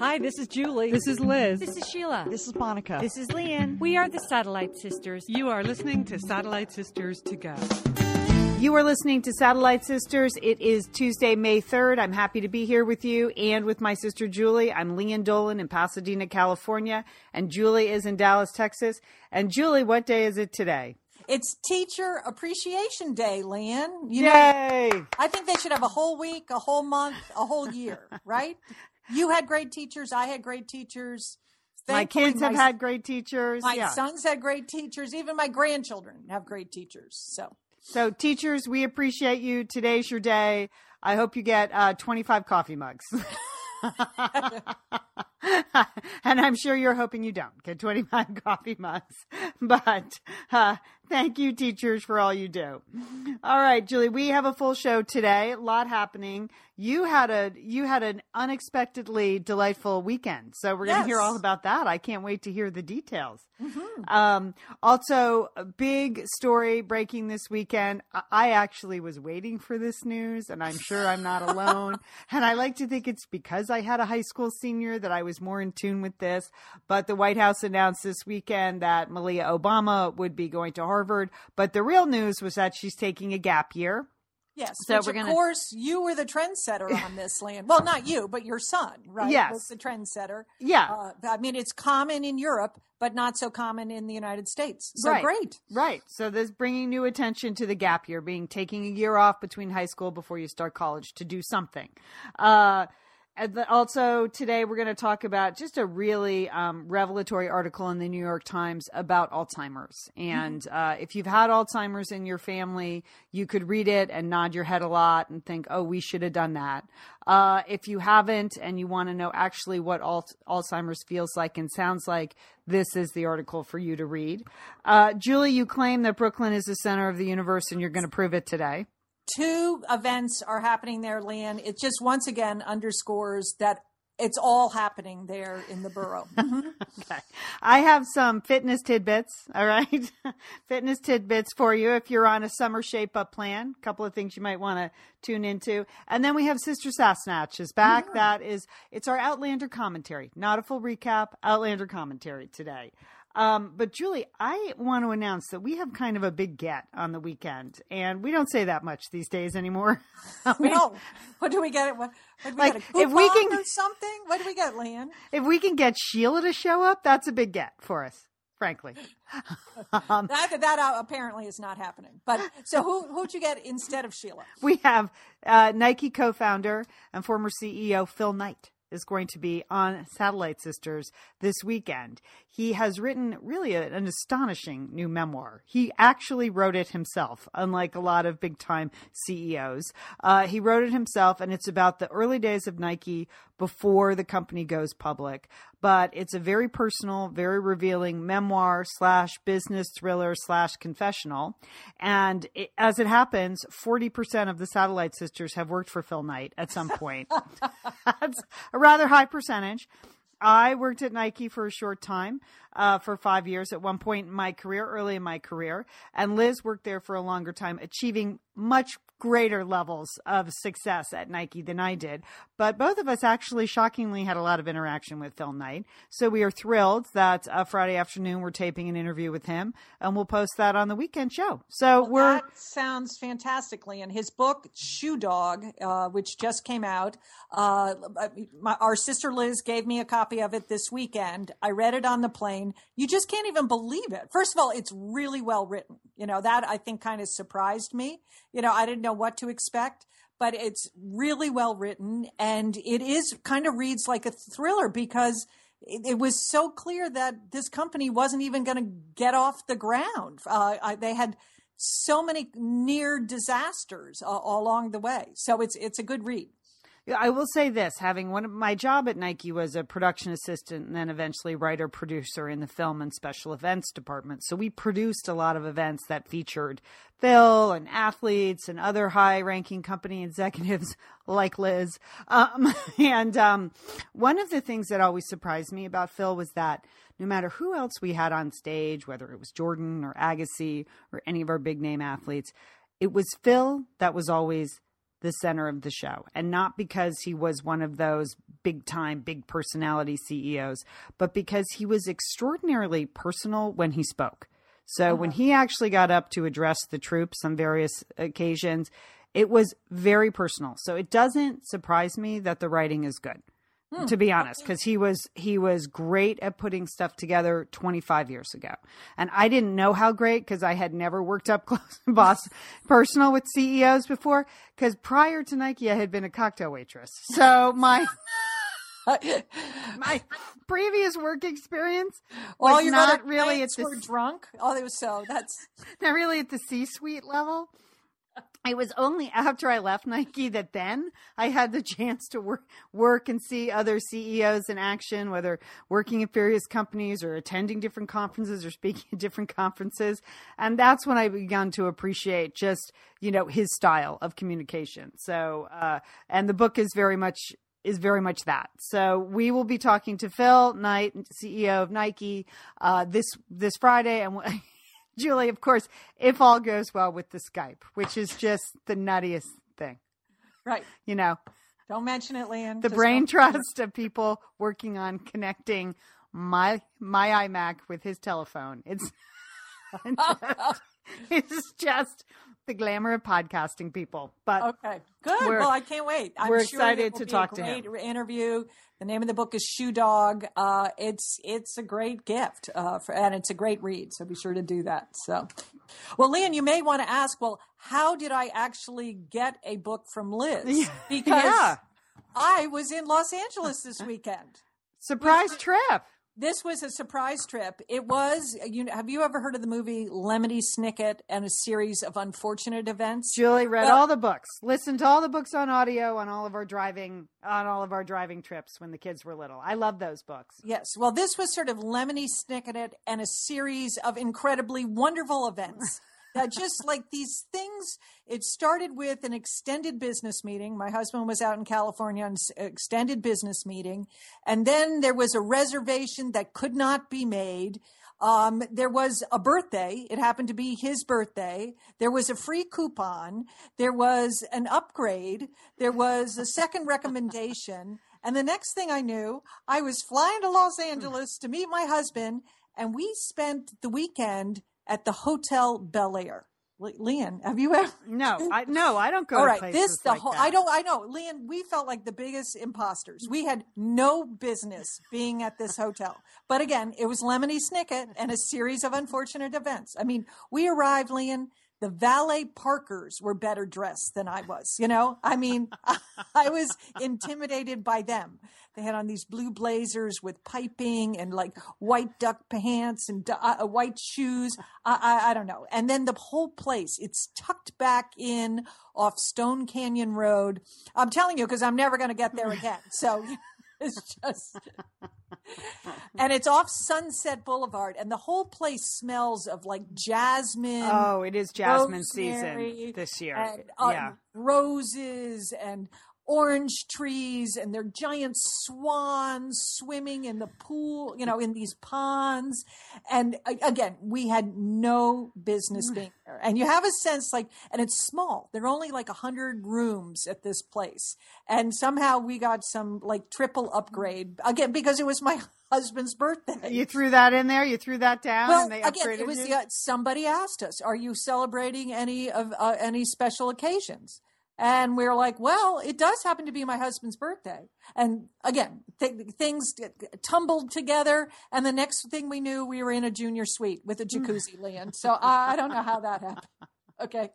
Hi, this is Julie. This is Liz. This is Sheila. This is Monica. This is Lian. We are the Satellite Sisters. You are listening to Satellite Sisters to Go. You are listening to Satellite Sisters. It is Tuesday, May 3rd. I'm happy to be here with you and with my sister Julie. I'm Lian Dolan in Pasadena, California, and Julie is in Dallas, Texas. And Julie, what day is it today? It's Teacher Appreciation Day, Lian. You Yay! Know, I think they should have a whole week, a whole month, a whole year, right? You had great teachers. I had great teachers. Thankfully, my kids have my, had great teachers. My yeah. sons had great teachers. Even my grandchildren have great teachers. So, so teachers, we appreciate you. Today's your day. I hope you get uh, 25 coffee mugs. and I'm sure you're hoping you don't get 25 coffee mugs. But uh, thank you, teachers, for all you do. All right, Julie, we have a full show today. A lot happening. You had a you had an unexpectedly delightful weekend, so we're going to hear all about that. I can't wait to hear the details. Mm-hmm. Um, also, a big story breaking this weekend. I actually was waiting for this news, and I'm sure I'm not alone. and I like to think it's because I had a high school senior that I was more in tune with this. But the White House announced this weekend that Malia Obama would be going to Harvard. But the real news was that she's taking a gap year. Yes, so which, we're gonna... of course you were the trendsetter on this land. Well, not you, but your son, right? Yes, was the trendsetter. Yeah, uh, I mean it's common in Europe, but not so common in the United States. So right. great, right? So this bringing new attention to the gap year, being taking a year off between high school before you start college to do something. Uh, also today we're going to talk about just a really um, revelatory article in the New York Times about Alzheimer's. And mm-hmm. uh, if you've had Alzheimer's in your family, you could read it and nod your head a lot and think, "Oh, we should have done that." Uh, if you haven't and you want to know actually what al- Alzheimer's feels like and sounds like, this is the article for you to read. Uh, Julie, you claim that Brooklyn is the center of the universe, and you're going to prove it today two events are happening there, Lian. It just once again underscores that it's all happening there in the borough. Okay. I have some fitness tidbits. All right. fitness tidbits for you if you're on a summer shape up plan. A couple of things you might want to tune into. And then we have Sister Sassenach is back. Mm-hmm. That is, it's our Outlander commentary, not a full recap, Outlander commentary today. Um, but Julie, I want to announce that we have kind of a big get on the weekend, and we don't say that much these days anymore. no, what do we get? What, what do we like, get? if we can something, what do we get, Lian? If we can get Sheila to show up, that's a big get for us. Frankly, um, that that uh, apparently is not happening. But so who who'd you get instead of Sheila? We have uh, Nike co-founder and former CEO Phil Knight is going to be on Satellite Sisters this weekend. He has written really an astonishing new memoir. He actually wrote it himself, unlike a lot of big time CEOs. Uh, he wrote it himself, and it's about the early days of Nike before the company goes public. But it's a very personal, very revealing memoir slash business thriller slash confessional. And it, as it happens, 40% of the Satellite Sisters have worked for Phil Knight at some point. That's a rather high percentage. I worked at Nike for a short time, uh, for five years at one point in my career, early in my career. And Liz worked there for a longer time, achieving much greater levels of success at Nike than I did. But both of us actually shockingly had a lot of interaction with Phil Knight. So we are thrilled that uh, Friday afternoon we're taping an interview with him and we'll post that on the weekend show. So well, we're. That sounds fantastically. And his book, Shoe Dog, uh, which just came out, uh, my, our sister Liz gave me a copy of it this weekend. I read it on the plane. You just can't even believe it. First of all, it's really well written. You know, that I think kind of surprised me. You know, I didn't know what to expect, but it's really well written and it is kind of reads like a thriller because it, it was so clear that this company wasn't even going to get off the ground. Uh, I, they had so many near disasters uh, along the way. So it's it's a good read. I will say this: having one of my job at Nike was a production assistant, and then eventually writer producer in the film and special events department. So we produced a lot of events that featured Phil and athletes and other high-ranking company executives like Liz. Um, and um, one of the things that always surprised me about Phil was that no matter who else we had on stage, whether it was Jordan or Agassi or any of our big name athletes, it was Phil that was always the center of the show. And not because he was one of those big time, big personality CEOs, but because he was extraordinarily personal when he spoke. So uh-huh. when he actually got up to address the troops on various occasions, it was very personal. So it doesn't surprise me that the writing is good. Hmm. To be honest, because he was he was great at putting stuff together 25 years ago, and I didn't know how great because I had never worked up close boss personal with CEOs before. Because prior to Nike, I had been a cocktail waitress, so my my previous work experience was All your not really at the were drunk. Oh, they were so that's not really at the C suite level. It was only after I left Nike that then I had the chance to work, work and see other CEOs in action, whether working at various companies or attending different conferences or speaking at different conferences. And that's when I began to appreciate just, you know, his style of communication. So, uh, and the book is very much is very much that. So we will be talking to Phil Knight, CEO of Nike, uh, this this Friday, and Julie, of course, if all goes well with the Skype, which is just the nuttiest thing, right. you know, Don't mention it, Lian. the Just brain don't- trust of people working on connecting my my iMac with his telephone. It's it's just the glamour of podcasting, people. But Okay, good. Well, I can't wait. I'm we're sure excited to talk to him. Interview. The name of the book is Shoe Dog. Uh, it's it's a great gift, uh, for, and it's a great read. So be sure to do that. So, well, Lian, you may want to ask. Well, how did I actually get a book from Liz? Because Yeah. I was in Los Angeles this weekend. surprise trip. This was a surprise trip. It was. You know, have you ever heard of the movie Lemony Snicket and a series of unfortunate events? Julie read Well- all the books, listened to all the books on audio on all of our driving on all of our driving trips when the kids were little. I love those books. Yes. Well, this was sort of Lemony Snicket and a series of incredibly wonderful events. That just like these things, it started with an extended business meeting. My husband was out in California on s- extended business meeting. And then there was a reservation that could not be made. Um, there was a birthday. It happened to be his birthday. There was a free coupon. There was an upgrade. There was a second recommendation. And the next thing I knew, I was flying to Los Angeles to meet my husband, and we spent the weekend at the Hotel Bel Air. Lian, have you ever? No, I no, I don't go All right, to this the like whole. that. I don't. I know, Lian. We felt like the biggest imposters. We had no business being at this hotel. But again, it was Lemony Snicket and a series of unfortunate events. I mean, we arrived, Lian. The valet Parkers were better dressed than I was. You know, I mean, I was intimidated by them. They had on these blue blazers with piping and like white duck pants and uh, white shoes. I, I, I don't know. And then the whole place, it's tucked back in off Stone Canyon Road. I'm telling you, because I'm never going to get there again. So it's just, and it's off Sunset Boulevard, and the whole place smells of like jasmine. Oh, it is Jasmine season this year. And, uh, yeah. roses and orange trees and their giant swans swimming in the pool, you know, in these ponds. And again, we had no business being there. And you have a sense like, and it's small. There are only like a hundred rooms at this place. And somehow we got some like triple upgrade again, because it was my husband's birthday. You threw that in there. You threw that down, Well, and they again, upgraded it was somebody asked us, "Are you celebrating any of uh, any special occasions?" And we are like, "Well, it does happen to be my husband's birthday." And again, th- things t- tumbled together, and the next thing we knew, we were in a junior suite with a jacuzzi, Lian. So I, I don't know how that happened. Okay.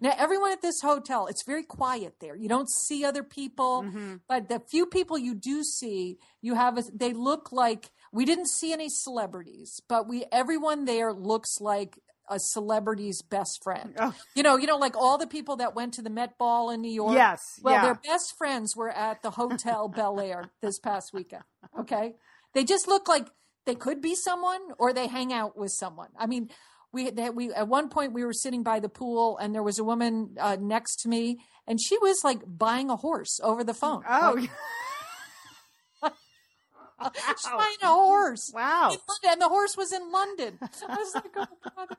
Now, everyone at this hotel, it's very quiet there. You don't see other people, Mm-hmm. but the few people you do see, you have, a, they look like, we didn't see any celebrities, but we, everyone there looks like a celebrity's best friend. Oh. You know, you know, like all the people that went to the Met Ball in New York. Yes, Well, yeah. their best friends were at the Hotel Bel Air this past weekend. Okay. They just look like they could be someone or they hang out with someone. I mean, we they, we at one point we were sitting by the pool and there was a woman uh, next to me and she was like buying a horse over the phone. Oh, She's buying a horse. wow. And the horse was in London. I was like, oh brother,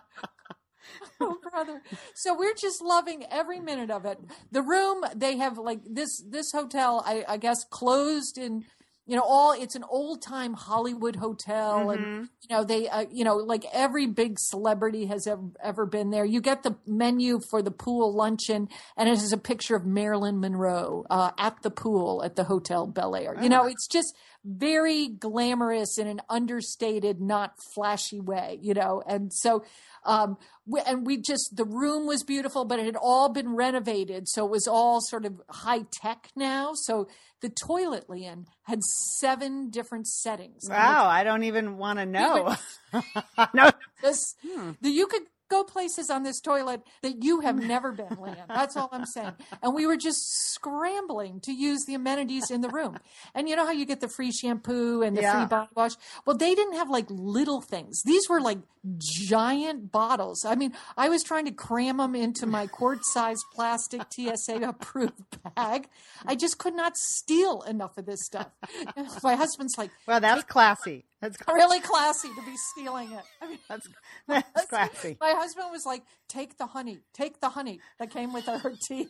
oh brother. So we're just loving every minute of it. The room they have like this this hotel I, I guess closed in you know all it's an old time Hollywood hotel Mm-hmm. and you know they uh, you know like every big celebrity has ever, ever been there. You get the menu for the pool luncheon and it is a picture of Marilyn Monroe uh, at the pool at the Hotel Bel Air. You know it's just very glamorous in an understated, not flashy way. You know and so um, we, and we just the room was beautiful, but it had all been renovated, so it was all sort of high tech now. So the toilet, Lian, had seven different settings. Wow, I don't even want to know. no, this, Hmm. the, you could go places on this toilet that you have never been, Lian. That's all I'm saying. And we were just scrambling to use the amenities in the room. And you know how you get the free shampoo and the Yeah. free body wash? Well, they didn't have like little things. These were like giant bottles. I mean, I was trying to cram them into my quart sized plastic TSA approved bag. I just could not steal enough of this stuff. My husband's like, well, that's classy. That's really classy to be stealing it. I mean, that's that's classy. my husband was like, "Take the honey, take the honey that came with our tea."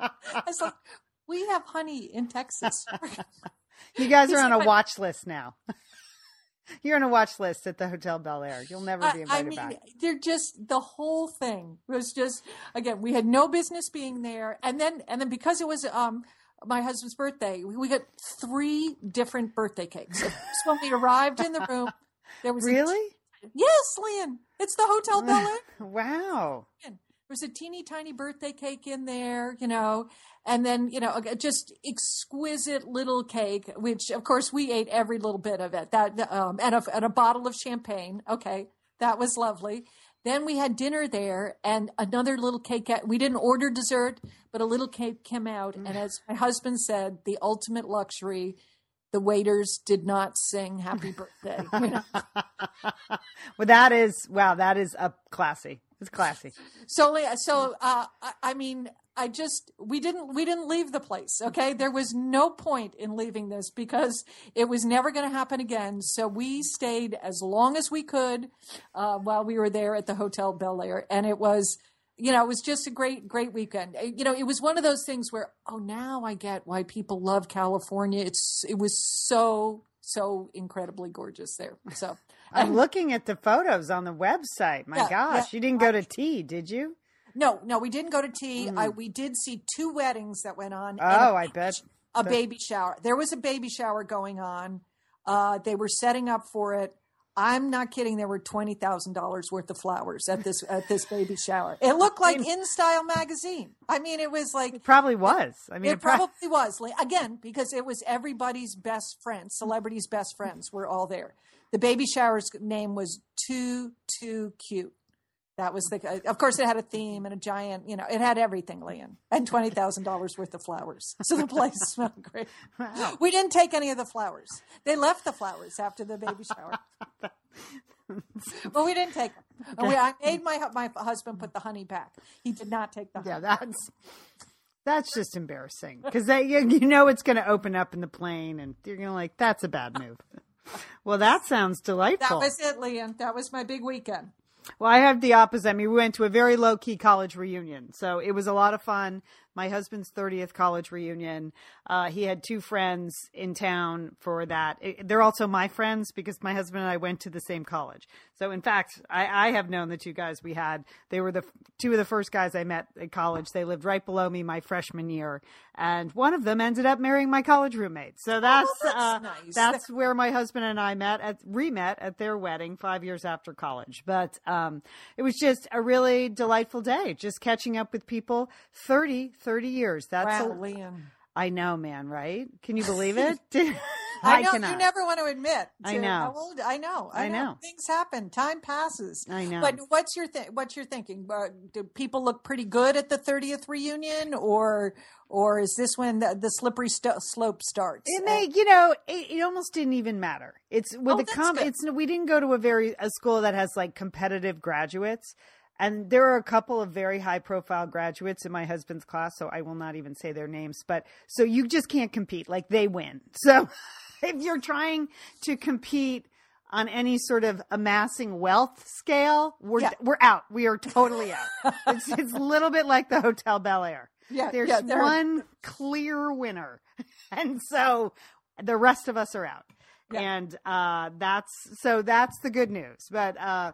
I was like, "We have honey in Texas." You guys are on a watch list now. You're on a watch list at the Hotel Bel Air. You'll never be I, I invited mean, back. they're just the whole thing was just again. We had no business being there, and then and then because it was um my husband's birthday, we, we got three different birthday cakes. So when we arrived in the room, there was Really? yes, Lynn, it's the Hotel Bel Air. Wow. was a teeny tiny birthday cake in there, you know, and then, you know, just exquisite little cake, which of course we ate every little bit of it. That, um, and a, and a bottle of champagne. Okay. That was lovely. Then we had dinner there and another little cake. We didn't order dessert, but a little cake came out. And mm. as my husband said, the ultimate luxury, the waiters did not sing happy birthday. You know? Well, that is wow. That is a classy. It's classy. So, so uh, I, mean, I just we didn't we didn't leave the place. Okay, there was no point in leaving this because it was never going to happen again. So we stayed as long as we could uh, while we were there at the Hotel Bel Air, and it was. You know, it was just a great, great weekend. Uh, You know, it was one of those things where, oh, now I get why people love California. It's, it was so, so incredibly gorgeous there. So, I'm looking at the photos on the website. My Yeah, gosh, yeah. you didn't go to tea, did you? No, no, we didn't go to tea. I, we did see two weddings that went on. Oh, a I bet. a baby shower. There was a baby shower going on. Uh, they were setting up for it. I'm not kidding. There were twenty thousand dollars worth of flowers at this at this baby shower. It looked like In Style magazine. I mean, it was like It probably was. I mean, it it prob- probably was again because it was everybody's best friends, celebrities' best friends were all there. The baby shower's name was Too Too Cute. That was the. Of course, it had a theme and a giant. You know, it had everything, Lian, and twenty thousand dollars worth of flowers. So the place smelled great. We didn't take any of the flowers. They left the flowers after the baby shower. but we didn't take them. And we, I made my my husband put the honey back. He did not take the honey. yeah, that's that's just embarrassing because you, you know it's going to open up in the plane, and you're going to like that's a bad move. Well, that sounds delightful. That was it, Lian. That was my big weekend. Well, I have the opposite. I mean, we went to a very low key college reunion. So it was a lot of fun. My husband's 30th college reunion. Uh, he had two friends in town for that. It- they're also my friends because my husband and I went to the same college. So, in fact, I, I have known the two guys we had. They were the f- two of the first guys I met at college. They lived right below me my freshman year. And one of them ended up marrying my college roommate. So that's, Oh, that's uh, nice. that's where my husband and I met at re-met at their wedding five years after college. But um, it was just a really delightful day, just catching up with people. 30, 30 years. That's wow, a, Lian. I know, man. Right? Can you believe it? I know you never want to admit. I know. How old? I know. I, I know. know. Things happen. Time passes. I know. But what's your th- what's your thinking? Uh, do people look pretty good at the 30th reunion, or or is this when the, the slippery st- slope starts? It may, you know, it, it almost didn't even matter. It's with Oh, the com. good. It's we didn't go to a very a school that has like competitive graduates, and there are a couple of very high profile graduates in my husband's class. So I will not even say their names, but so you just can't compete. Like they win. So if you're trying to compete. on any sort of amassing wealth scale, we're Yeah. we're out. We are totally out. it's, it's a little bit like the Hotel Bel Air. Yeah, There's yeah, one clear winner, and so the rest of us are out. Yeah. And uh, that's so that's the good news. But uh,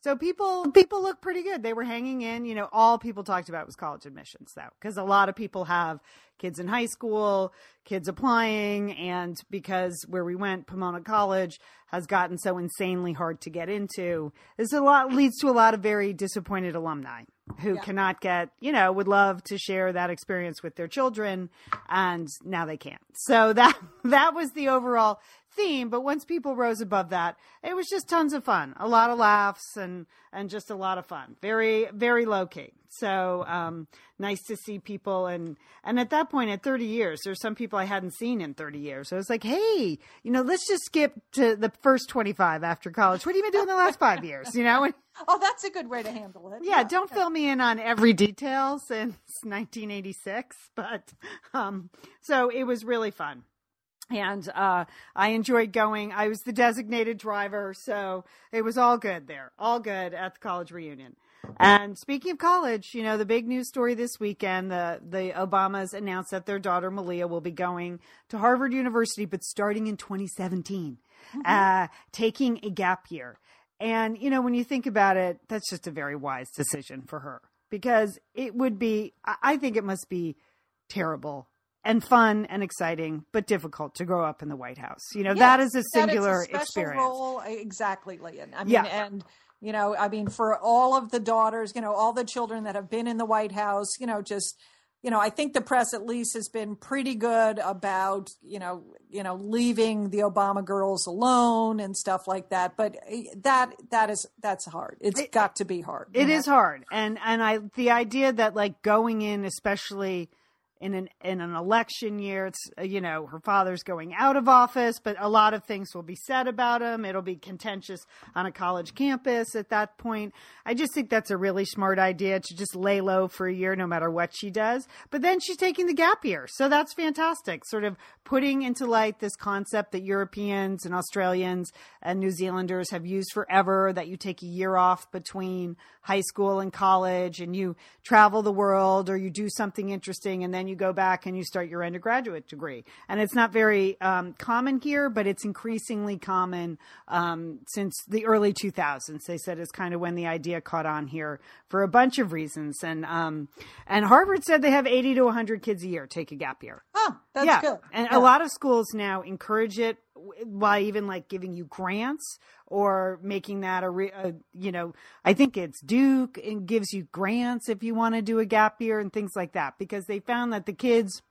so people people look pretty good. They were hanging in. You know, all people talked about was college admissions, though, because a lot of people have kids in high school, kids applying, and because where we went, Pomona College has gotten so insanely hard to get into, this a lot leads to a lot of very disappointed alumni who Yeah. cannot get, you know, would love to share that experience with their children, and now they can't. So that that was the overall theme. But once people rose above that, it was just tons of fun, a lot of laughs, and and just a lot of fun. Very very low key. So um, nice to see people, and and at that point, at 30 years, there's some people I hadn't seen in 30 years. So I was like, hey, you know, let's just skip to the first 25 after college. What have you been doing the last five years? You know. Oh, that's a good way to handle it. Yeah, don't fill me in on every detail since 1986, but um, so it was really fun. And uh, I enjoyed going. I was the designated driver, so it was all good there, all good at the college reunion. And speaking of college, you know, the big news story this weekend, the the Obamas announced that their daughter Malia will be going to Harvard University, but starting in 2017, uh, taking a gap year. And, you know, when you think about it, that's just a very wise decision for her because it would be, I think it must be terrible and fun and exciting, but difficult to grow up in the White House. You know, that is a That singular special experience. Role, exactly, Lian. I mean, Yeah. and you know, I mean, for all of the daughters, you know, all the children that have been in the White House, you know, just you know, I think the press at least has been pretty good about you know, you know, leaving the Obama girls alone and stuff like that. But eh, that that is that's hard. It's got to be hard. It you is hard, and and I the idea that like going in, especially in an in an election year, it's you know her father's going out of office, but a lot of things will be said about him. It'll be contentious on a college campus at that point. I just think that's a really smart idea to just lay low for a year, no matter what she does. But then she's taking the gap year, so that's fantastic. Sort of putting into light this concept that Europeans and Australians and New Zealanders have used forever that you take a year off between high school and college and you travel the world or you do something interesting and then you go back and you start your undergraduate degree. And it's not very um, common here, but it's increasingly common um, since the early 2000s. They said it's kind of when the idea caught on here for a bunch of reasons. And um, and Harvard said they have 80 to 100 kids a year take a gap year Oh, that's yeah. good. And Yeah. a lot of schools now encourage it by even like giving you grants or making that a, re- a you know, I think it's Duke and gives you grants if you want to do a gap year and things like that because they found that the kids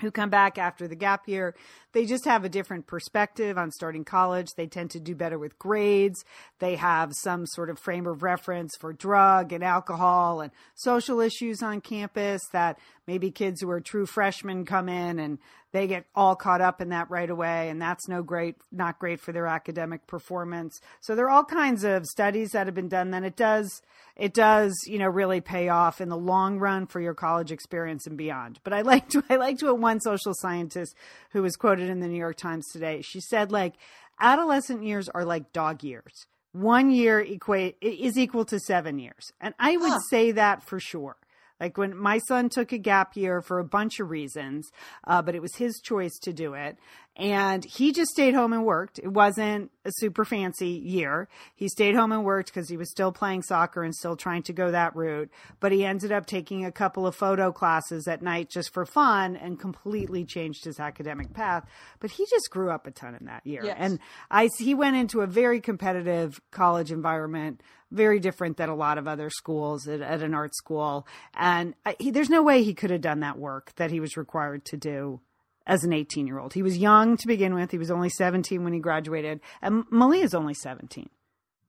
who come back after the gap year, they just have a different perspective on starting college. They tend to do better with grades. They have some sort of frame of reference for drug and alcohol and social issues on campus that maybe kids who are true freshmen come in and they get all caught up in that right away and that's no great not great for their academic performance. So there are all kinds of studies that have been done then it does it does you know really pay off in the long run for your college experience and beyond. But i liked i liked what one social scientist who was quoted in the new york times today she said like adolescent years are like dog years. One year equate is equal to seven years. And i would Huh. say that for sure like when my son took a gap year for a bunch of reasons, uh, but it was his choice to do it. And he just stayed home and worked. It wasn't a super fancy year. He stayed home and worked because he was still playing soccer and still trying to go that route. But he ended up taking a couple of photo classes at night just for fun and completely changed his academic path. But he just grew up a ton in that year. Yes. And I, he went into a very competitive college environment very different than a lot of other schools at, at an art school. And I, he, there's no way he could have done that work that he was required to do as an 18 year old. He was young to begin with. He was only 17 when he graduated. And Malia is only 17.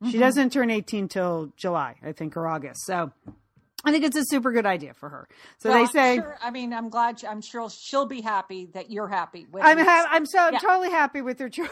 She mm-hmm. doesn't turn 18 till July, I think, or August. So I think it's a super good idea for her. So Well, they say, sure- I mean, I'm glad. I'm sure she'll be happy that you're happy. With I'm, ha- I'm so I'm Yeah. totally happy with her choice.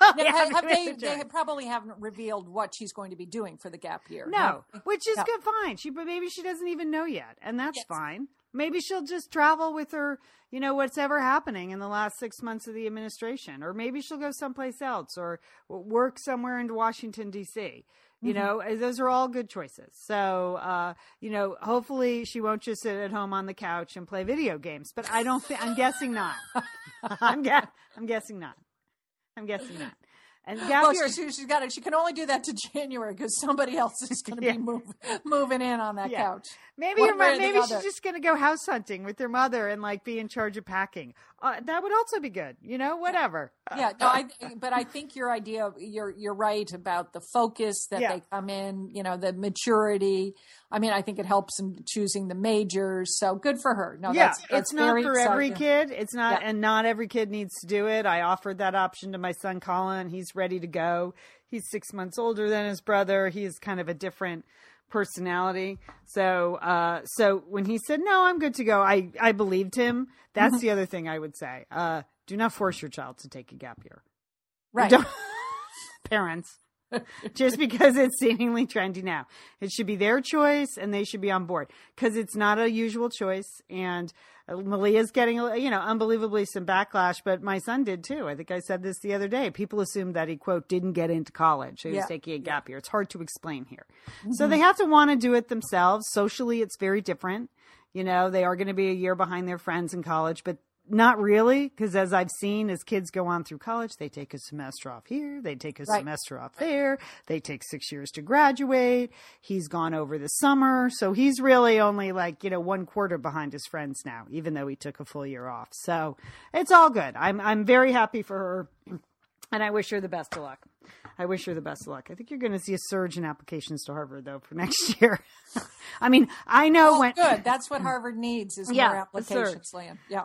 Now, have, have they? They probably haven't revealed what she's going to be doing for the gap year. No, which is No. good, fine. She, but maybe she doesn't even know yet, and that's Yes. fine. Maybe she'll just travel with her, you know, what's ever happening in the last six months of the administration. Or maybe she'll go someplace else or work somewhere in Washington, D.C. You Mm-hmm. know, uh, those are all good choices. So, uh, you know, hopefully she won't just sit at home on the couch and play video games. But I don't think, I'm guessing not. I'm, gue- I'm guessing not. I'm guessing not. And gap Well, she, she's got it. She can only do that to January because somebody else is going to Yeah. be move, moving in on that Yeah. couch. Maybe One your way mo- or the maybe she's just gonna go house hunting with her mother and like be in charge of packing. Uh, that would also be good. You know, whatever. Yeah, no, I. But I think your idea, you're you're right about the focus that Yeah. they come in. You know, the maturity. I mean, I think it helps in choosing the majors. So good for her. No, yeah, that's, that's it's not for every kid. It's not, Yeah. and not every kid needs to do it. I offered that option to my son Colin. He's ready to go. He's six months older than his brother. He's kind of a different personality. So, uh, so when he said no, I'm good to go. I I believed him. That's Mm-hmm. the other thing I would say. Uh, do not force your child to take a gap year. Right. Parents. Just because it's seemingly trendy now. It should be their choice and they should be on board because it's not a usual choice. And Malia's getting, you know, unbelievably some backlash, but my son did too. I think I said this the other day. People assumed that he, quote, didn't get into college. So he was taking a gap year. It's hard to explain here. Mm-hmm. So they have to want to do it themselves. Socially, it's very different. You know, they are going to be a year behind their friends in college, but not really, because as I've seen, as kids go on through college, they take a semester off here, they take a Right. semester off there, they take six years to graduate. He's gone over the summer, so he's really only like you know one quarter behind his friends now, even though he took a full year off. So it's all good. I'm I'm very happy for her, and I wish her the best of luck. I wish her the best of luck. I think you're going to see a surge in applications to Harvard though for next year. I mean, I know Oh, when good. That's what Harvard needs is Yeah, more applications, Lian. Yeah.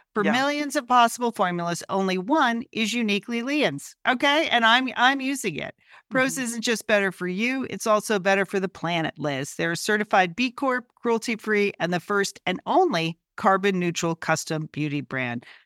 For yeah. millions of possible formulas, only one is uniquely Lian's. Okay. And I'm I'm using it. Prose mm-hmm. isn't just better for you, it's also better for the planet, Liz. They're certified B Corp, cruelty free, and the first and only carbon neutral custom beauty brand.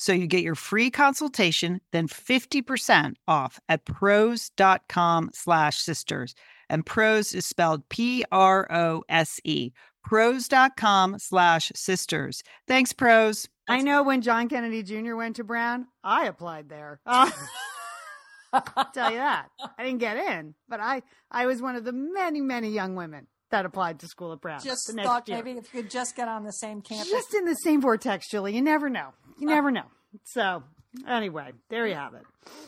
So you get your free consultation, then 50% off at prose.com slash sisters. And Prose is spelled P R O S E. Prose.com slash sisters. Thanks, Prose. I know when John Kennedy Jr. went to Brown, I applied there. Uh, I'll tell you that. I didn't get in, but I, I was one of the many, many young women that applied to school at Brown. Just thought year. maybe if you could just get on the same campus. Just in the same vortex, Julie. You never know. You uh, never know. So anyway, there you have it.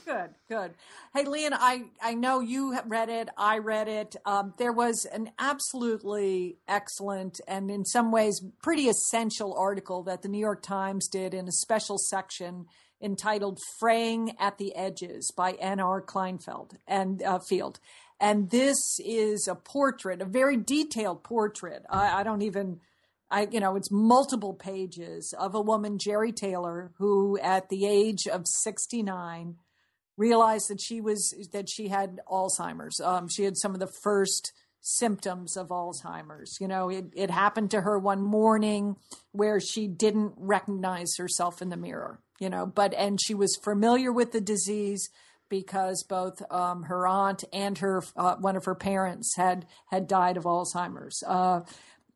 Good, good. Hey, Lian, I, I know you read it. I read it. Um, there was an absolutely excellent and in some ways pretty essential article that the New York Times did in a special section entitled Fraying at the Edges by N.R. Kleinfeld and uh, Field. And this is a portrait, a very detailed portrait. I, I don't even I, you know, it's multiple pages of a woman, Geri Taylor, who at the age of 69 realized that she was, that she had Alzheimer's. Um, she had some of the first symptoms of Alzheimer's. You know, it, it happened to her one morning where she didn't recognize herself in the mirror, you know, but, and she was familiar with the disease because both um, her aunt and her, uh, one of her parents had, had died of Alzheimer's. Uh,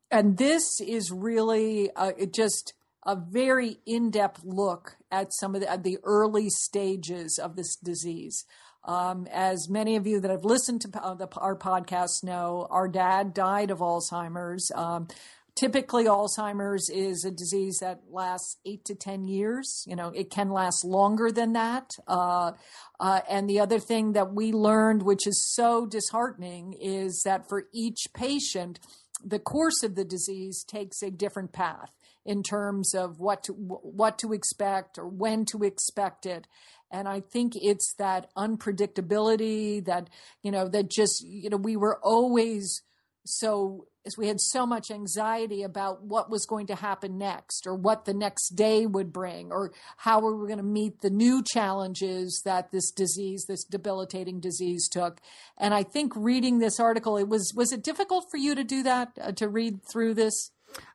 and this is really uh, just a very in-depth look at some of the, the early stages of this disease. Um, as many of you that have listened to uh, the, our podcast know, our dad died of Alzheimer's. Um, typically, Alzheimer's is a disease that lasts eight to 10 years. You know, it can last longer than that. Uh, uh, and the other thing that we learned, which is so disheartening, is that for each patient, the course of the disease takes a different path in terms of what to what to expect or when to expect it and i think it's that unpredictability that you know that just you know we were always so as we had so much anxiety about what was going to happen next or what the next day would bring or how we were going to meet the new challenges that this disease this debilitating disease took and i think reading this article it was was it difficult for you to do that uh, to read through this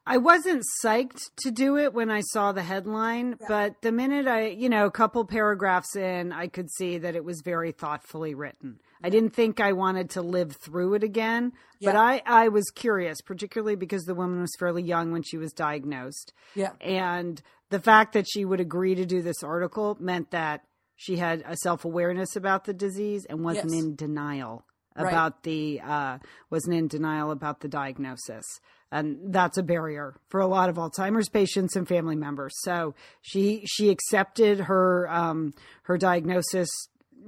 I wasn't psyched to do it when I saw the headline, yeah. but the minute I, you know, a couple paragraphs in, I could see that it was very thoughtfully written. I didn't think I wanted to live through it again, yeah. but I, I was curious, particularly because the woman was fairly young when she was diagnosed. Yeah. And the fact that she would agree to do this article meant that she had a self awareness about the disease and wasn't yes. in denial about right. the uh, wasn't in denial about the diagnosis and that's a barrier for a lot of alzheimer's patients and family members so she she accepted her um her diagnosis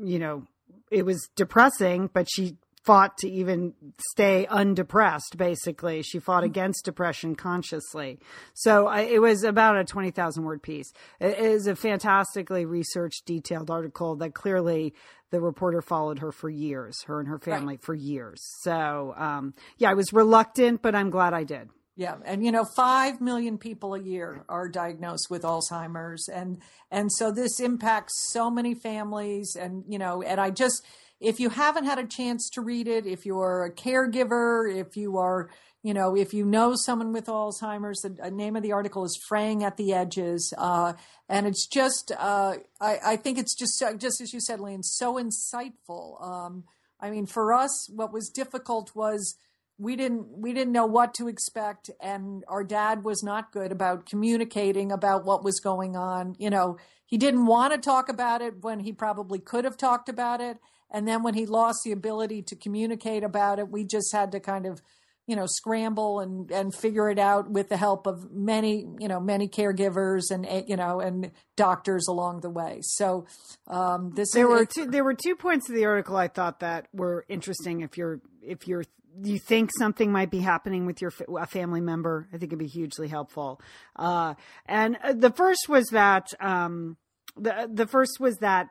you know it was depressing, but she fought to even stay undepressed basically. She fought mm-hmm. against depression consciously. So I, it was about a 20000 word piece. It is a fantastically researched detailed article that clearly the reporter followed her for years her and her family right. for years. So um, yeah i was reluctant but i'm glad i did yeah, and you know, five million people a year are diagnosed with Alzheimer's, and and so this impacts so many families, and you know, and I just, if you haven't had a chance to read it, if you're a caregiver, if you are, you know, if you know someone with Alzheimer's, the name of the article is "Fraying at the Edges," uh, and it's just, uh, I, I think it's just, just as you said, Lian, so insightful. Um, I mean, for us, what was difficult was we didn't we didn't know what to expect and our dad was not good about communicating about what was going on. You know he didn't want to talk about it when he probably could have talked about it and then when he lost the ability to communicate about it we just had to kind of you know scramble and and figure it out with the help of many you know many caregivers and eh, you know and doctors along the way. So um this there is, were two there were two points of the article i thought that were interesting if you're if you're you think something might be happening with your a family member, I think it'd be hugely helpful. Uh, and uh, the first was that um, the the first was that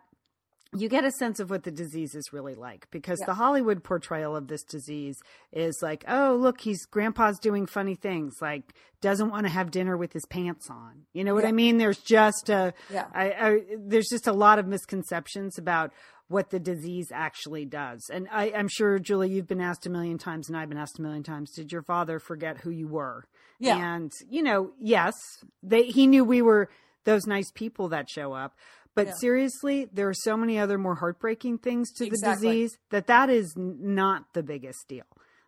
you get a sense of what the disease is really like because yeah. the Hollywood portrayal of this disease is like, oh, look, he's grandpa's doing funny things, like doesn't want to have dinner with his pants on. You know what yeah. I mean? There's just a, yeah. I, I, there's just a lot of misconceptions about what the disease actually does. And I, am sure, Julie, you've been asked a million times, and I've been asked a million times, did your father forget who you were? Yeah. And, you know, yes, they, he knew we were those nice people that show up. But yeah. seriously, there are so many other more heartbreaking things to exactly. the disease that that is not the biggest deal.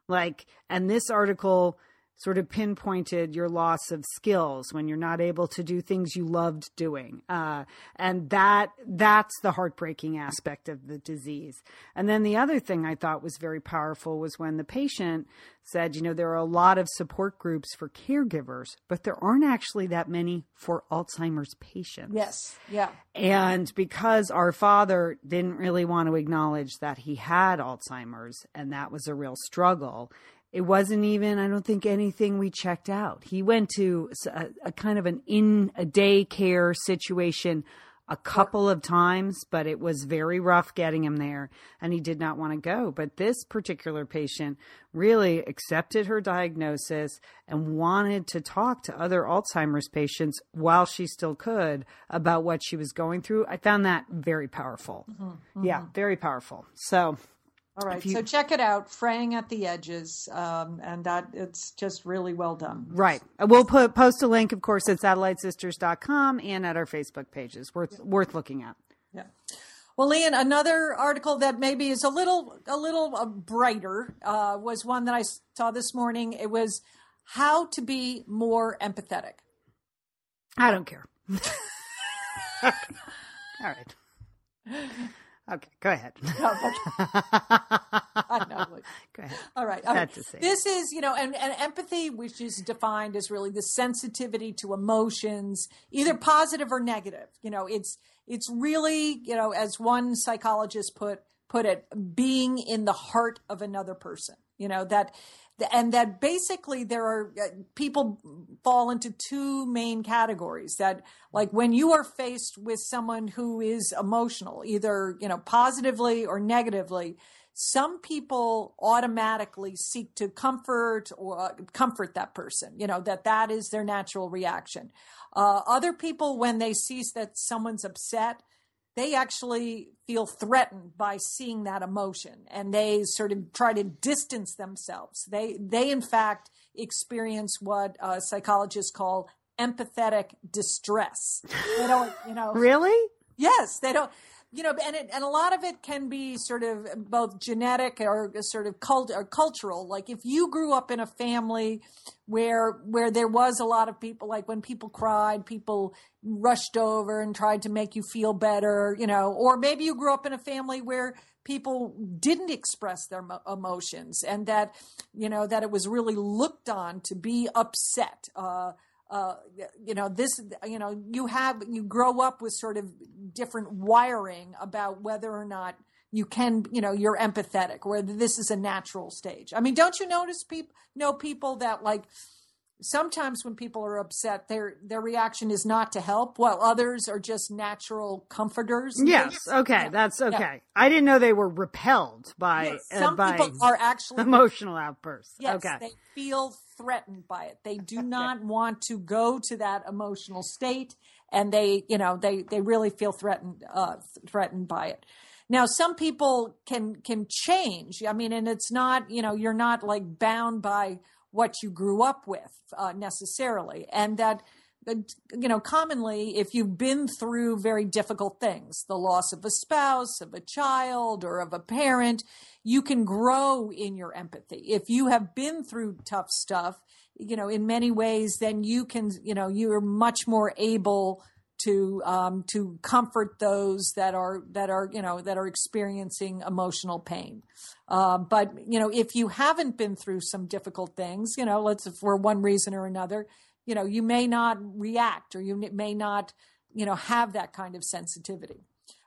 Like, and this article sort of pinpointed your loss of skills when you're not able to do things you loved doing. Uh, and that that's the heartbreaking aspect of the disease. And then the other thing i thought was very powerful was when the patient said you know there are a lot of support groups for caregivers but there aren't actually that many for alzheimer's patients. Yes. Yeah. And because our father didn't really want to acknowledge that he had alzheimer's and that was a real struggle it wasn't even, I don't think, anything we checked out. He went to a, a kind of an in a daycare situation a couple of times, but it was very rough getting him there and he did not want to go. But this particular patient really accepted her diagnosis and wanted to talk to other Alzheimer's patients while she still could about what she was going through. I found that very powerful. Mm-hmm, mm-hmm. Yeah, very powerful. So all right, you, so check it out, fraying at the edges, um, and that it's just really well done. Right. We'll put post a link, of course, at satellitesisters.com and at our Facebook pages. Worth yeah. worth looking at. Yeah. Well, Lian, another article that maybe is a little a little uh, brighter uh, was one that I saw this morning. It was how to be more empathetic. I don't care. All right. Okay, go ahead. I know. Go ahead. All right. All right. This is, you know, and, and empathy, which is defined as really the sensitivity to emotions, either mm-hmm. positive or negative. You know, it's it's really, you know, as one psychologist put put it, being in the heart of another person. You know that and that basically there are uh, people fall into two main categories that like when you are faced with someone who is emotional either you know positively or negatively some people automatically seek to comfort or uh, comfort that person you know that that is their natural reaction. Uh, other people when they see that someone's upset they actually feel threatened by seeing that emotion and they sort of try to distance themselves. They, they in fact experience what uh, psychologists call empathetic distress. They don't, you know. Really? Yes, they don't you know, and it, and a lot of it can be sort of both genetic or sort of cult or cultural. Like if you grew up in a family where where there was a lot of people, like when people cried, people rushed over and tried to make you feel better, you know, or maybe you grew up in a family where people didn't express their emotions and that you know that it was really looked on to be upset. Uh, uh, you know this you know you have you grow up with sort of different wiring about whether or not you can you know you're empathetic whether this is a natural stage. I mean don't you notice people know people that like sometimes when people are upset their their reaction is not to help while others are just natural comforters yes okay yeah. that's okay yeah. i didn't know they were repelled by yes. some uh, by people are actually emotional outbursts yes okay they feel threatened by it they do not want to go to that emotional state and they you know they they really feel threatened uh threatened by it now, some people can can change. I mean, and it's not you know you're not like bound by what you grew up with uh, necessarily, and that you know, commonly, if you've been through very difficult things, the loss of a spouse, of a child, or of a parent, you can grow in your empathy. If you have been through tough stuff, you know, in many ways, then you can, you know, you're much more able to um, to comfort those that are that are you know that are experiencing emotional pain. Uh, but you know, if you haven't been through some difficult things, you know, let's for one reason or another, you know, you may not react or you may not, you know, have that kind of sensitivity.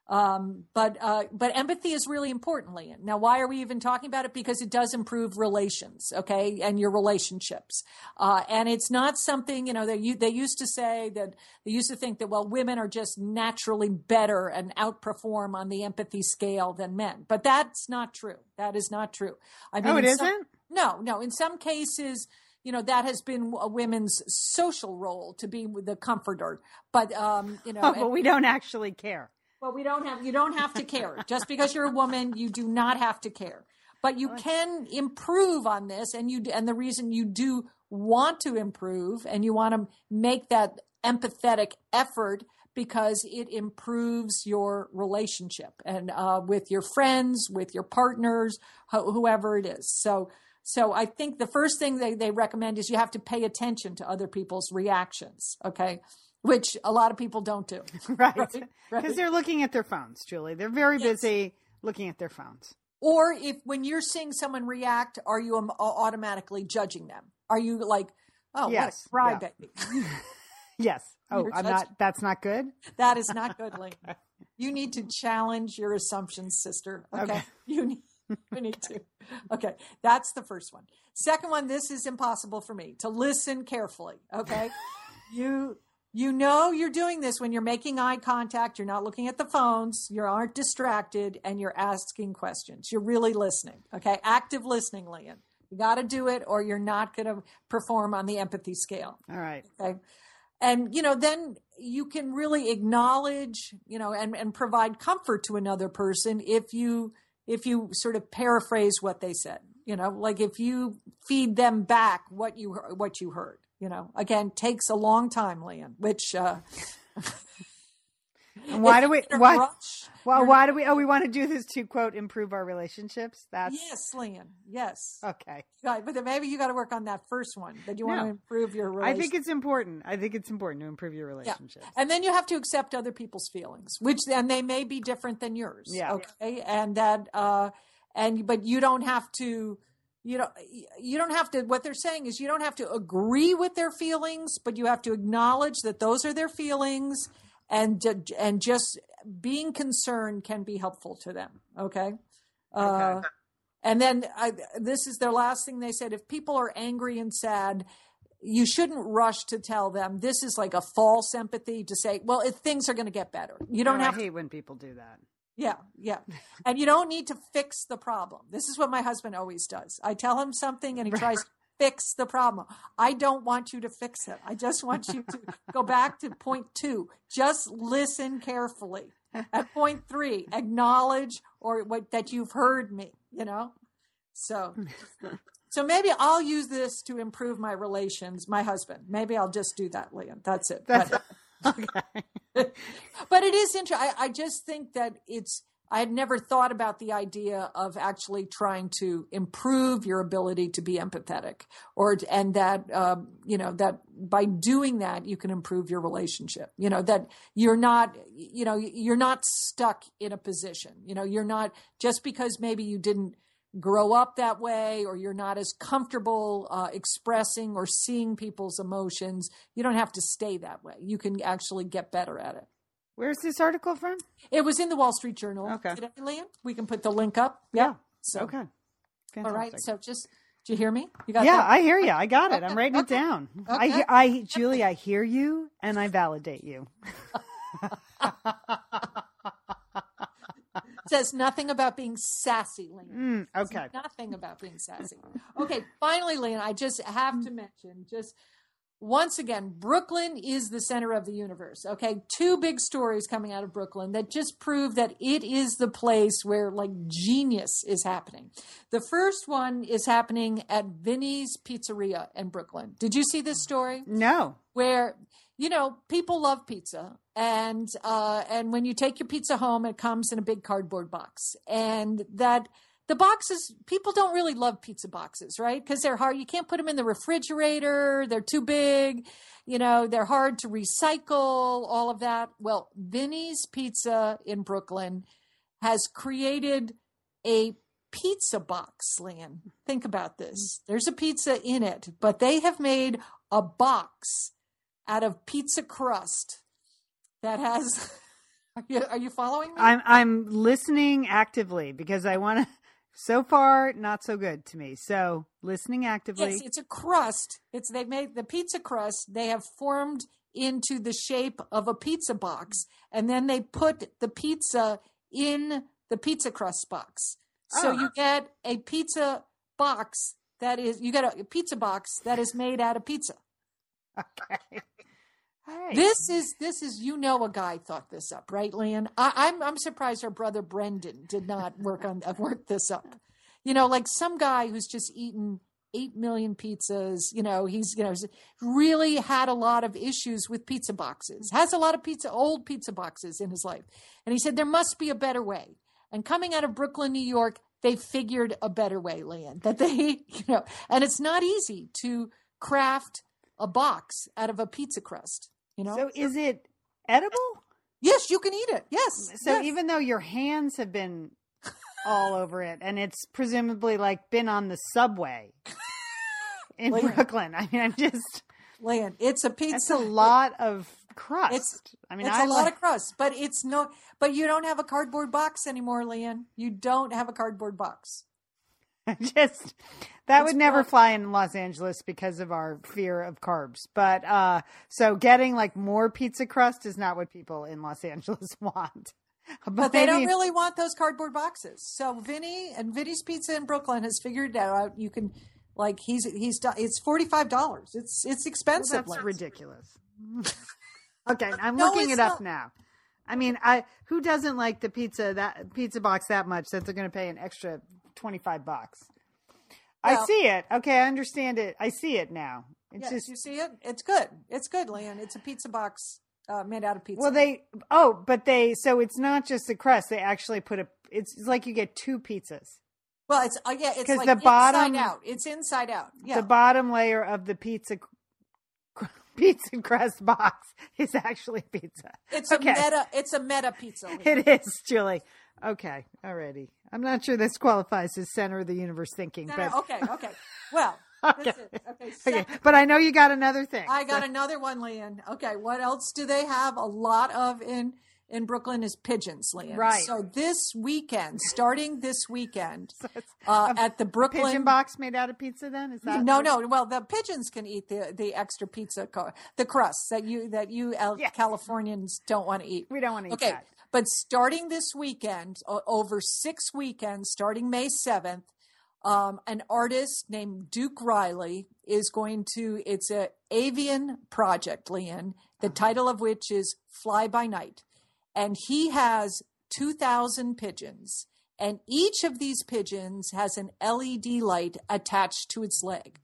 Um, but uh, but empathy is really important, Lian. Now, why are we even talking about it? Because it does improve relations, okay, and your relationships. Uh, and it's not something you know they they used to say that they used to think that well, women are just naturally better and outperform on the empathy scale than men. But that's not true. That is not true. I mean, oh, it isn't. No, no. In some cases you know that has been a women's social role to be the comforter but um you know oh, but we don't actually care well, we don't have you don't have to care. Just because you're a woman, you do not have to care. But you can improve on this and you and the reason you do want to improve and you want to make that empathetic effort because it improves your relationship and uh, with your friends, with your partners, wh- whoever it is. So, so I think the first thing they, they recommend is you have to pay attention to other people's reactions. Okay which a lot of people don't do. Right. Because right? they're looking at their phones, Julie. They're very yes. busy looking at their phones. Or if when you're seeing someone react, are you automatically judging them? Are you like, oh, yes, what a yeah. yes. Oh, I'm not. That's not good. That is not good, Link. okay. You need to challenge your assumptions, sister. Okay. okay. You need. We need to. Okay, that's the first one. Second one, this is impossible for me to listen carefully. Okay, you you know you're doing this when you're making eye contact, you're not looking at the phones, you aren't distracted, and you're asking questions. You're really listening. Okay. Active listening, Lian. You got to do it or you're not going to perform on the empathy scale. All right. Okay. And, you know, then you can really acknowledge, you know, and, and provide comfort to another person if you, if you sort of paraphrase what they said, you know, like if you feed them back what you, what you heard you know, again, takes a long time, Lian, which, uh, why do we, why, rush, well, why do we, oh, we want to do this to quote, improve our relationships. That's yes, Lian. Yes. Okay. Right. But then maybe you got to work on that first one that you no. want to improve your I think it's important. I think it's important to improve your relationships. Yeah. And then you have to accept other people's feelings, which then they may be different than yours. Yeah. Okay. And that, uh, and, but you don't have to, you know you don't have to what they're saying is you don't have to agree with their feelings but you have to acknowledge that those are their feelings and and just being concerned can be helpful to them okay, uh, and then I, this is their last thing they said if people are angry and sad you shouldn't rush to tell them. This is like a false empathy to say well if things are going to get better. You don't no, have I hate to, when people do that yeah, yeah. And you don't need to fix the problem. This is what my husband always does. I tell him something and he tries to fix the problem. I don't want you to fix it. I just want you to go back to point two. Just listen carefully. At point three, acknowledge or what that you've heard me, you know? So so maybe I'll use this to improve my relations, my husband. Maybe I'll just do that, Lian. That's it. That's, but, okay. but it is interesting. I, I just think that it's I had never thought about the idea of actually trying to improve your ability to be empathetic, or and that um, you know that by doing that you can improve your relationship. You know that you're not you know you're not stuck in a position. You know you're not just because maybe you didn't grow up that way or you're not as comfortable uh, expressing or seeing people's emotions, you don't have to stay that way. You can actually get better at it. Where's this article from? It was in the Wall Street Journal. Okay. Today, Lian. We can put the link up. Yeah. yeah. So, okay. Fantastic. All right. So just, do you hear me? You got Yeah, that? I hear you. I got it. I'm writing okay. it down. Okay. I, I, Julie, I hear you and I validate you. says nothing about being sassy, Lian. Mm, okay. Nothing about being sassy. Okay, finally, Lian, I just have to mention just once again, Brooklyn is the center of the universe. Okay, two big stories coming out of Brooklyn that just prove that it is the place where like genius is happening. The first one is happening at Vinnie's Pizzeria in Brooklyn. Did you see this story? No. Where you know, people love pizza, and uh, and when you take your pizza home, it comes in a big cardboard box, and that the boxes people don't really love pizza boxes, right? Because they're hard. You can't put them in the refrigerator; they're too big. You know, they're hard to recycle. All of that. Well, Vinnie's Pizza in Brooklyn has created a pizza box, Lian. Think about this. There's a pizza in it, but they have made a box out of pizza crust that has. Are you, are you following me? I'm I'm listening actively because I want to. So far, not so good to me. So listening actively. Yes, it's a crust. It's they've made the pizza crust. They have formed into the shape of a pizza box, and then they put the pizza in the pizza crust box. So Oh. you get a pizza box that is you get a pizza box that is made out of pizza. Okay. Right. This is this is you know a guy thought this up, right, Lian? I, I'm I'm surprised our brother Brendan did not work on work this up. You know, like some guy who's just eaten eight million pizzas. You know, he's you know really had a lot of issues with pizza boxes. Has a lot of pizza old pizza boxes in his life, and he said there must be a better way. And coming out of Brooklyn, New York, they figured a better way, Lian. That they you know, and it's not easy to craft a box out of a pizza crust. You know, So is it edible? Yes, you can eat it. Yes. So yes. even though your hands have been all over it, and it's presumably like been on the subway in yeah. Brooklyn. I mean, I'm just Lan, it's a pizza. it's a lot of crust. It's- I mean, it's I a lot like- of crust, but it's no. But you don't have a cardboard box anymore, Lian. You don't have a cardboard box. just that It's would never fly in Los Angeles because of our fear of carbs. But uh so getting like more pizza crust is not what people in Los Angeles want. But, But they don't really want those cardboard boxes. So Vinnie and Vinnie's Pizza in Brooklyn has figured out. You can, like, he's he's. It's forty five dollars. It's it's Well, expensive. that's Lance. ridiculous. okay, I'm No, looking it up not. now. I mean, I who doesn't like the pizza that pizza box that much that they're going to pay an extra 25 bucks. I see it. Okay, I understand it. I see it now. It's Yes, just you see it. It's good. It's good, Lian. It's a pizza box uh, made out of pizza. Well, they oh, but they so it's not just the crust. They actually put a. It's, it's like you get two pizzas. well, it's uh, yeah. It's 'Cause like the bottom- inside out. It's inside out. Yeah. The bottom layer of the pizza pizza crust box is actually pizza. It's okay. a meta. It's a meta pizza. Lian. It is, Julie. Okay, already. I'm not sure this qualifies as center of the universe thinking, No, but no, okay, okay. Well, Okay. okay. okay. But I know you got another thing. I got So- another one, Lian. Okay, what else do they have? A lot of in in Brooklyn is pigeons, Lian. Right. So this weekend, starting this weekend, it's uh, at the Brooklyn pigeon box made out of pizza. Then is that No, no. Well, the pigeons can eat the the extra pizza, co- the crust that you that you El- Yes. Californians don't want to eat. We don't want to eat Okay, that. But starting this weekend, over six weekends, starting May 7th, um, an artist named Duke Riley is going to, it's a avian project, Lian, the title of which is Fly by Night. And he has 2,000 pigeons. And each of these pigeons has an LED light attached to its leg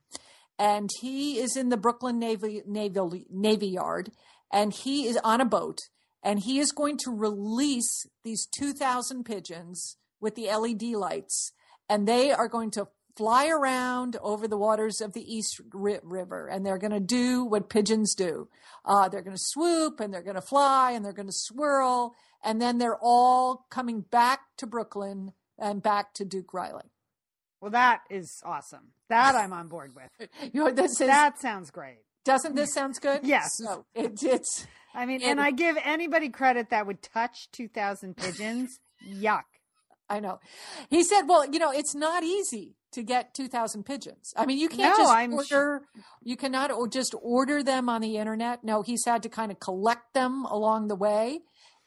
and he is in the Brooklyn Navy Navy Navy Yard, and he is on a boat, and he is going to release these two thousand pigeons with the LED lights, and they are going to fly around over the waters of the East Ri- River, and they're going to do what pigeons do. Uh, they're going to swoop, and they're going to fly, and they're going to swirl, and then they're all coming back to Brooklyn and back to Duke Riley. Well, that is awesome. That I'm on board with. You know, this is That sounds great. Doesn't this sounds good? Yes. So it, it's I mean, And- and I give anybody credit that would touch 2,000 pigeons. Yuck. I know. He said, "Well, you know, it's not easy to get two thousand pigeons. I mean, you can't No, just I'm order. You cannot just order them on the internet. No, he's had to kind of collect them along the way,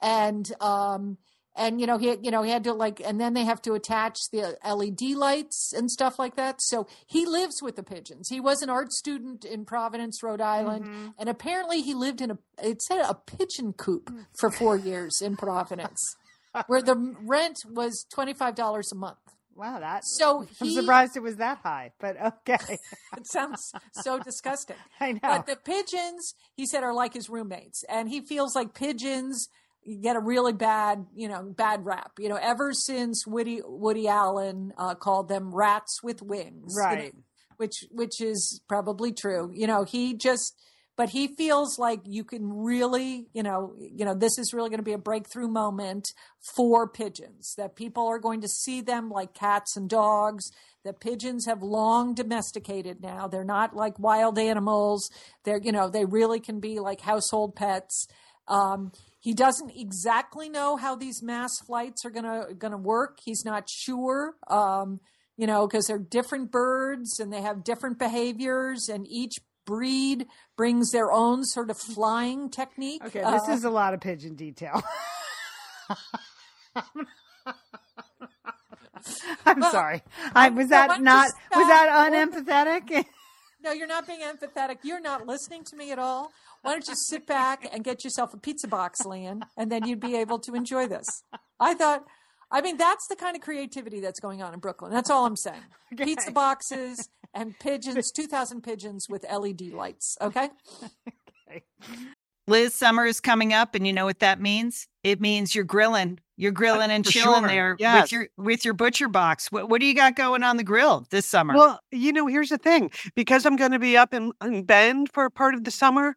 and um, and you know he you know he had to like, and then they have to attach the LED lights and stuff like that. So he lives with the pigeons. He was an art student in Providence, Rhode Island, Mm-hmm. and apparently he lived in a it said a pigeon coop for four years in Providence. where the rent was $25 a month. Wow, that. So I'm he, surprised it was that high, but okay. it sounds so disgusting. I know. But the pigeons, he said, are like his roommates, and he feels like pigeons get a really bad, you know, bad rap. You know, ever since Woody Woody Allen uh, called them rats with wings, you know, right. which which is probably true. You know, he just but he feels like you can really, you know, you know, this is really going to be a breakthrough moment for pigeons. That people are going to see them like cats and dogs. That pigeons have long domesticated now. They're not like wild animals. They're, you know, they really can be like household pets. Um, he doesn't exactly know how these mass flights are gonna gonna work. He's not sure. Um, you know, because they're different birds and they have different behaviors, and each breed brings their own sort of flying technique. Okay, this Uh, is a lot of pigeon detail. I'm Well, sorry. I was that don't was that unempathetic? no, you're not being empathetic. You're not listening to me at all. Why don't you sit back and get yourself a pizza box, Lian, and then you'd be able to enjoy this. I thought, I mean, that's the kind of creativity that's going on in Brooklyn. That's all I'm saying. Pizza boxes and pigeons, 2,000 pigeons with LED lights. Okay. Liz, summer is coming up, and you know what that means? It means you're grilling. You're grilling and for chilling sure. there Yes. with your with your butcher box. What what do you got going on the grill this summer? Well, you know, here's the thing. Because I'm going to be up in, in Bend for a part of the summer,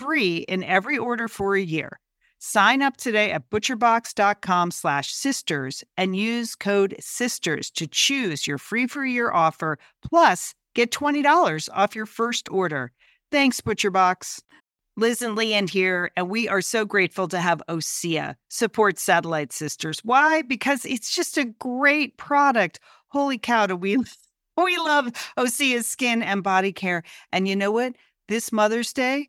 free in every order for a year. Sign up today at butcherbox.com slash sisters and use code sisters to choose your free for year offer plus get $20 off your first order. Thanks, ButcherBox. Liz and Lian here, and we are so grateful to have Osea support Satellite Sisters. Why? Because it's just a great product. Holy cow, do we we love Osea's skin and body care. And you know what? This Mother's Day,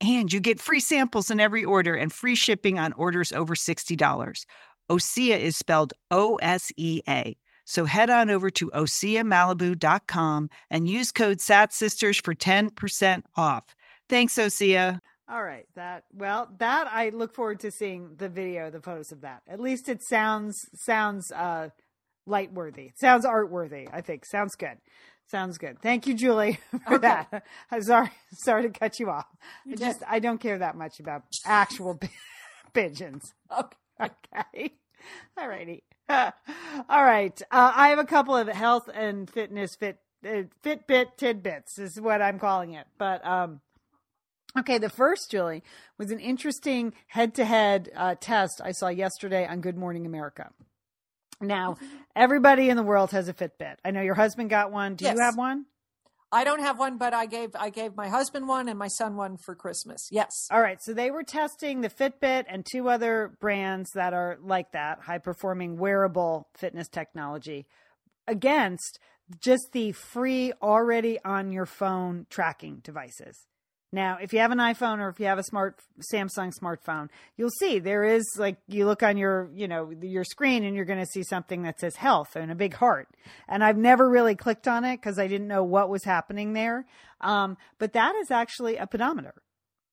And you get free samples in every order and free shipping on orders over $60. Osea is spelled O S E A. So head on over to OseaMalibu.com and use code SATSisters for 10% off. Thanks, Osea. All right, that well, that I look forward to seeing the video, the photos of that. At least it sounds sounds uh light worthy. Sounds art worthy, I think. Sounds good. Sounds good. Thank you, Julie, for Okay. that. I'm sorry, sorry to cut you off. I just. I don't care that much about actual pi- pigeons. Okay. Okay. All righty. All right. Uh, I have a couple of health and fitness fit uh, Fitbit tidbits is what I'm calling it. But um, okay, the first Julie was an interesting head-to-head uh, test I saw yesterday on Good Morning America. Now, mm-hmm. everybody in the world has a Fitbit. I know your husband got one. Do Yes. you have one? I don't have one, but I gave I gave my husband one and my son one for Christmas. Yes. All right, so they were testing the Fitbit and two other brands that are like that, high performing wearable fitness technology, against just the free, already on your phone tracking devices. Now, if you have an iPhone or if you have a smart Samsung smartphone, you'll see there is like you look on your, you know, your screen and you're going to see something that says health and a big heart. And I've never really clicked on it because I didn't know what was happening there. Um, but that is actually a pedometer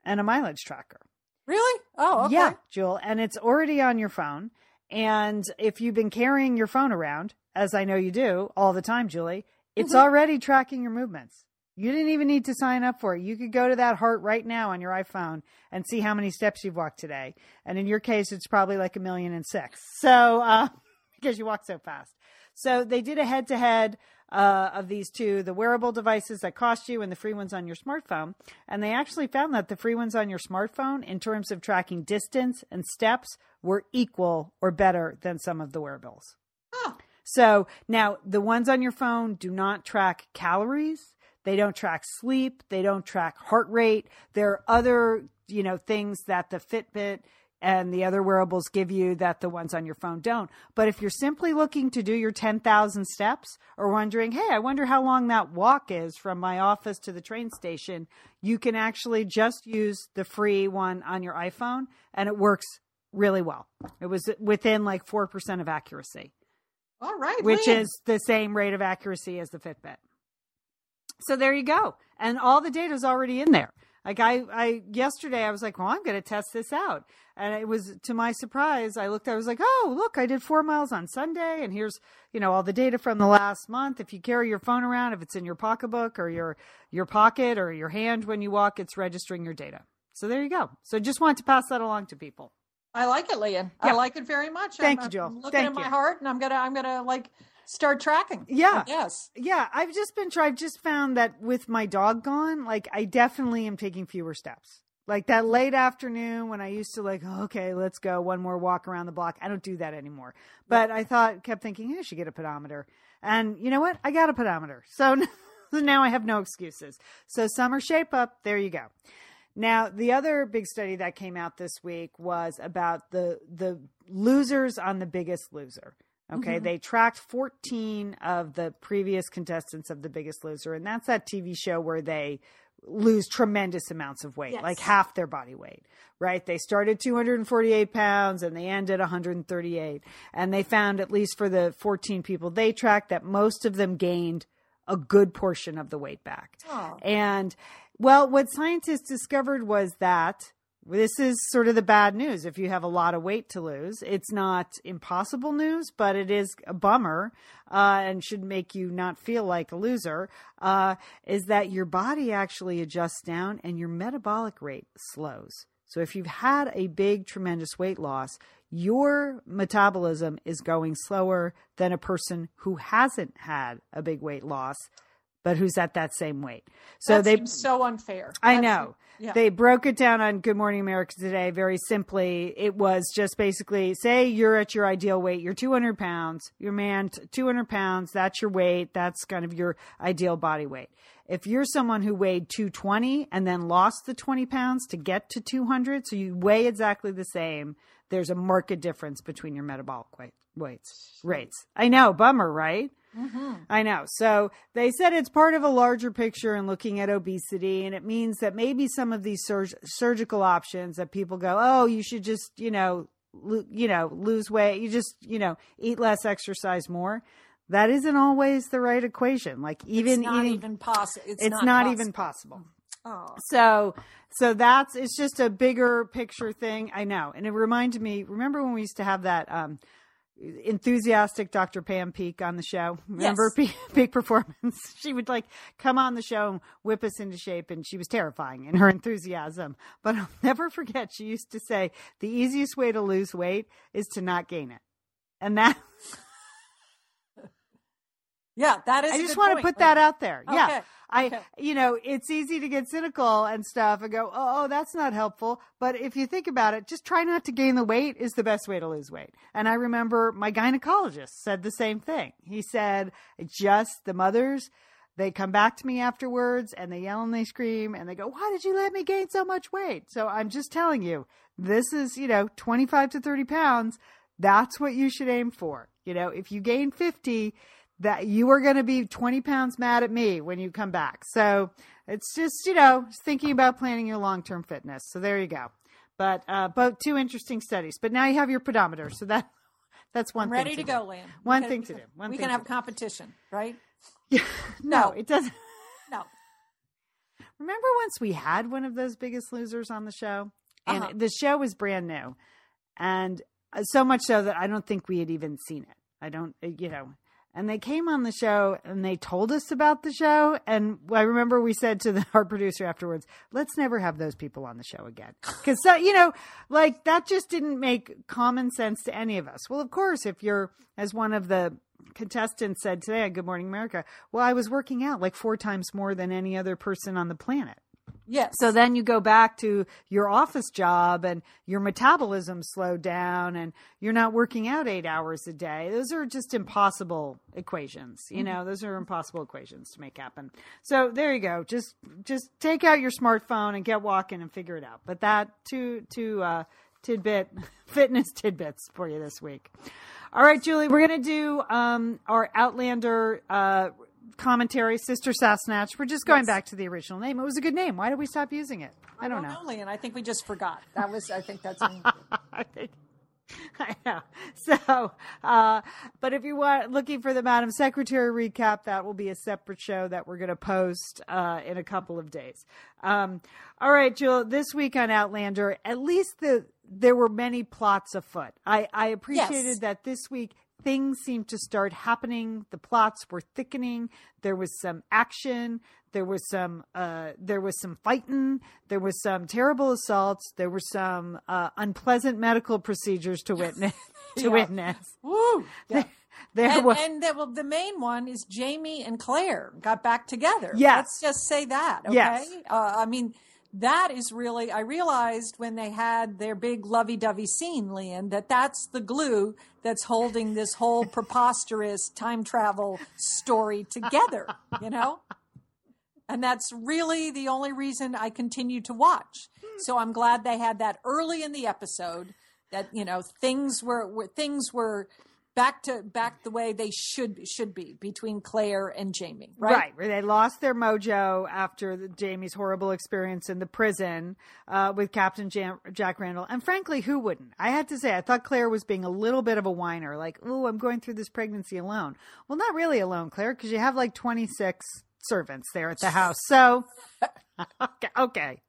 and a mileage tracker. Really? Oh, okay. Yeah, Jewel, and it's already on your phone. And if you've been carrying your phone around, as I know you do all the time, Julie, it's Mhm. already tracking your movements. You didn't even need to sign up for it. You could go to that heart right now on your iPhone and see how many steps you've walked today. And in your case, it's probably like a million and six. So, uh, because you walk so fast. So they did a head to head of these two, the wearable devices that cost you and the free ones on your smartphone. And they actually found that the free ones on your smartphone, in terms of tracking distance and steps, were equal or better than some of the wearables. Huh. So now the ones on your phone do not track calories. They don't track sleep. They don't track heart rate. There are other, you know, things that the Fitbit and the other wearables give you that the ones on your phone don't. But if you're simply looking to do your 10,000 steps or wondering, hey, I wonder how long that walk is from my office to the train station, you can actually just use the free one on your iPhone and it works really well. It was within like 4% of accuracy All right. which Leah. is the same rate of accuracy as the Fitbit. So there you go. And all the data is already in there. Like I, I yesterday I was like, well, I'm going to test this out. And it was to my surprise, I looked, I was like, oh, look, I did four miles on Sunday. And here's, you know, all the data from the last month. If you carry your phone around, if it's in your pocketbook or your, your pocket or your hand when you walk, it's registering your data. So there you go. So just wanted to pass that along to people. I like it, Leah. Yeah. I like it very much. Thank I'm, you, Jill. I'm looking Thank at my heart, and I'm gonna, I'm gonna like start tracking. Yeah. Yes. Yeah, I've just been trying. I've just found that with my dog gone, like I definitely am taking fewer steps. Like that late afternoon when I used to like, oh, okay, let's go one more walk around the block. I don't do that anymore. But I thought, kept thinking, hey, I should get a pedometer. And you know what? I got a pedometer. So now I have no excuses. So summer shape up. There you go. Now, the other big study that came out this week was about the the losers on the biggest loser. Okay, Mhm. they tracked 14 of the previous contestants of The Biggest Loser, and that's that TV show where they lose tremendous amounts of weight, Yes. like half their body weight, right? They started 248 pounds and they ended 138. And they found, at least for the 14 people they tracked, that most of them gained a good portion of the weight back. Oh. And well, what scientists discovered was that this is sort of the bad news. If you have a lot of weight to lose, it's not impossible news, but it is a bummer uh, and should make you not feel like a loser. Uh, is that your body actually adjusts down and your metabolic rate slows. So if you've had a big, tremendous weight loss, your metabolism is going slower than a person who hasn't had a big weight loss but who's at that same weight. So that they so unfair. I That's- know. yeah. They broke it down on Good Morning America today very simply. It was just basically say you're at your ideal weight, you're 200 pounds, your man, 200 pounds, that's your weight, that's kind of your ideal body weight. If you're someone who weighed 220 and then lost the 20 pounds to get to 200, so you weigh exactly the same, there's a marked difference between your metabolic weight, weights, rates. I know, bummer, right? I know. So they said it's part of a larger picture and looking at obesity, and it means that maybe some of these surg- surgical options that people go, oh, you should just, you know, lo- you know, lose weight, you just, you know, eat less, exercise more. That isn't always the right equation. Like even it's not eating, even possible. It's, it's not, even possible. Oh. So, so that's it's just a bigger picture thing. I know, and it reminded me. Remember when we used to have that um, enthusiastic Dr. Pam Peeke on the show? Remember Yes. Peeke, Peeke Performance? She would like come on the show and whip us into shape, and she was terrifying in her enthusiasm. But I'll never forget. She used to say the easiest way to lose weight is to not gain it, and that Yeah, that is. I just want to put that out there. Oh, yeah. Okay, I, okay. you know, it's easy to get cynical and stuff and go, oh, oh, that's not helpful. But if you think about it, just try not to gain the weight is the best way to lose weight. And I remember my gynecologist said the same thing. He said, just the mothers, they come back to me afterwards and they yell and they scream and they go, why did you let me gain so much weight? So I'm just telling you, this is, you know, 25 to 30 pounds. That's what you should aim for. You know, if you gain 50, that you are going to be 20 pounds mad at me when you come back. So it's just, you know, thinking about planning your long term fitness. So there you go. But uh, both two interesting studies. But now you have your pedometer. So that that's one I'm thing. ready to do. go, Lynn. One thing to do. One we can have competition, right? Yeah. No, No. it doesn't. No. Remember once we had one of those biggest losers on the show? And Uh-huh. the show was brand new. And uh, so much so that I don't think we had even seen it. I don't, uh, you know. And they came on the show and they told us about the show. And I remember we said to the, our producer afterwards, let's never have those people on the show again. Because, you know, like that just didn't make common sense to any of us. Well, of course, if you're, as one of the contestants said today on Good Morning America, well, I was working out like four times more than any other person on the planet. Yes. So then you go back to your office job and your metabolism slowed down and you're not working out eight hours a day. Those are just impossible equations. You know, those are impossible equations to make happen. So there you go. Just just take out your smartphone and get walking and figure it out. But that two two uh tidbit fitness tidbits for you this week. All right, Julie, we're gonna do um our Outlander uh commentary, Sister Sassenach. We're just going Yes. back to the original name. It was a good name. Why did we stop using it? I don't know. Lynn. I think we just forgot. That was. I think that's. I think. I know. So, uh, but if you want looking for the Madam Secretary recap, that will be a separate show that we're going to post uh, in a couple of days. Um, all right, Jill. This week on Outlander, at least the there were many plots afoot. I, I appreciated Yes. that this week things seemed to start happening. The plots were thickening. There was some action. There was some uh, there was some fighting. There was some terrible assaults. There were some uh, unpleasant medical procedures to witness. to Yeah. witness. Woo! Yeah. There and, was and the, well, the main one is Jamie and Claire got back together. Yes. Let's just say that. Okay. Yes. Uh, I mean, that is really, I realized when they had their big lovey dovey scene, Lian, that that's the glue that's holding this whole preposterous time travel story together, you know? And that's really the only reason I continue to watch. So I'm glad they had that early in the episode that, you know, things were, were things were back to back the way they should should be between Claire and Jamie, right? Right, where they lost their mojo after the, Jamie's horrible experience in the prison uh, with Captain Jam- Jack Randall. And frankly, who wouldn't? I had to say, I thought Claire was being a little bit of a whiner, like, "Oh, I'm going through this pregnancy alone." Well, not really alone, Claire, because you have like 26 servants there at the house. So, okay, okay.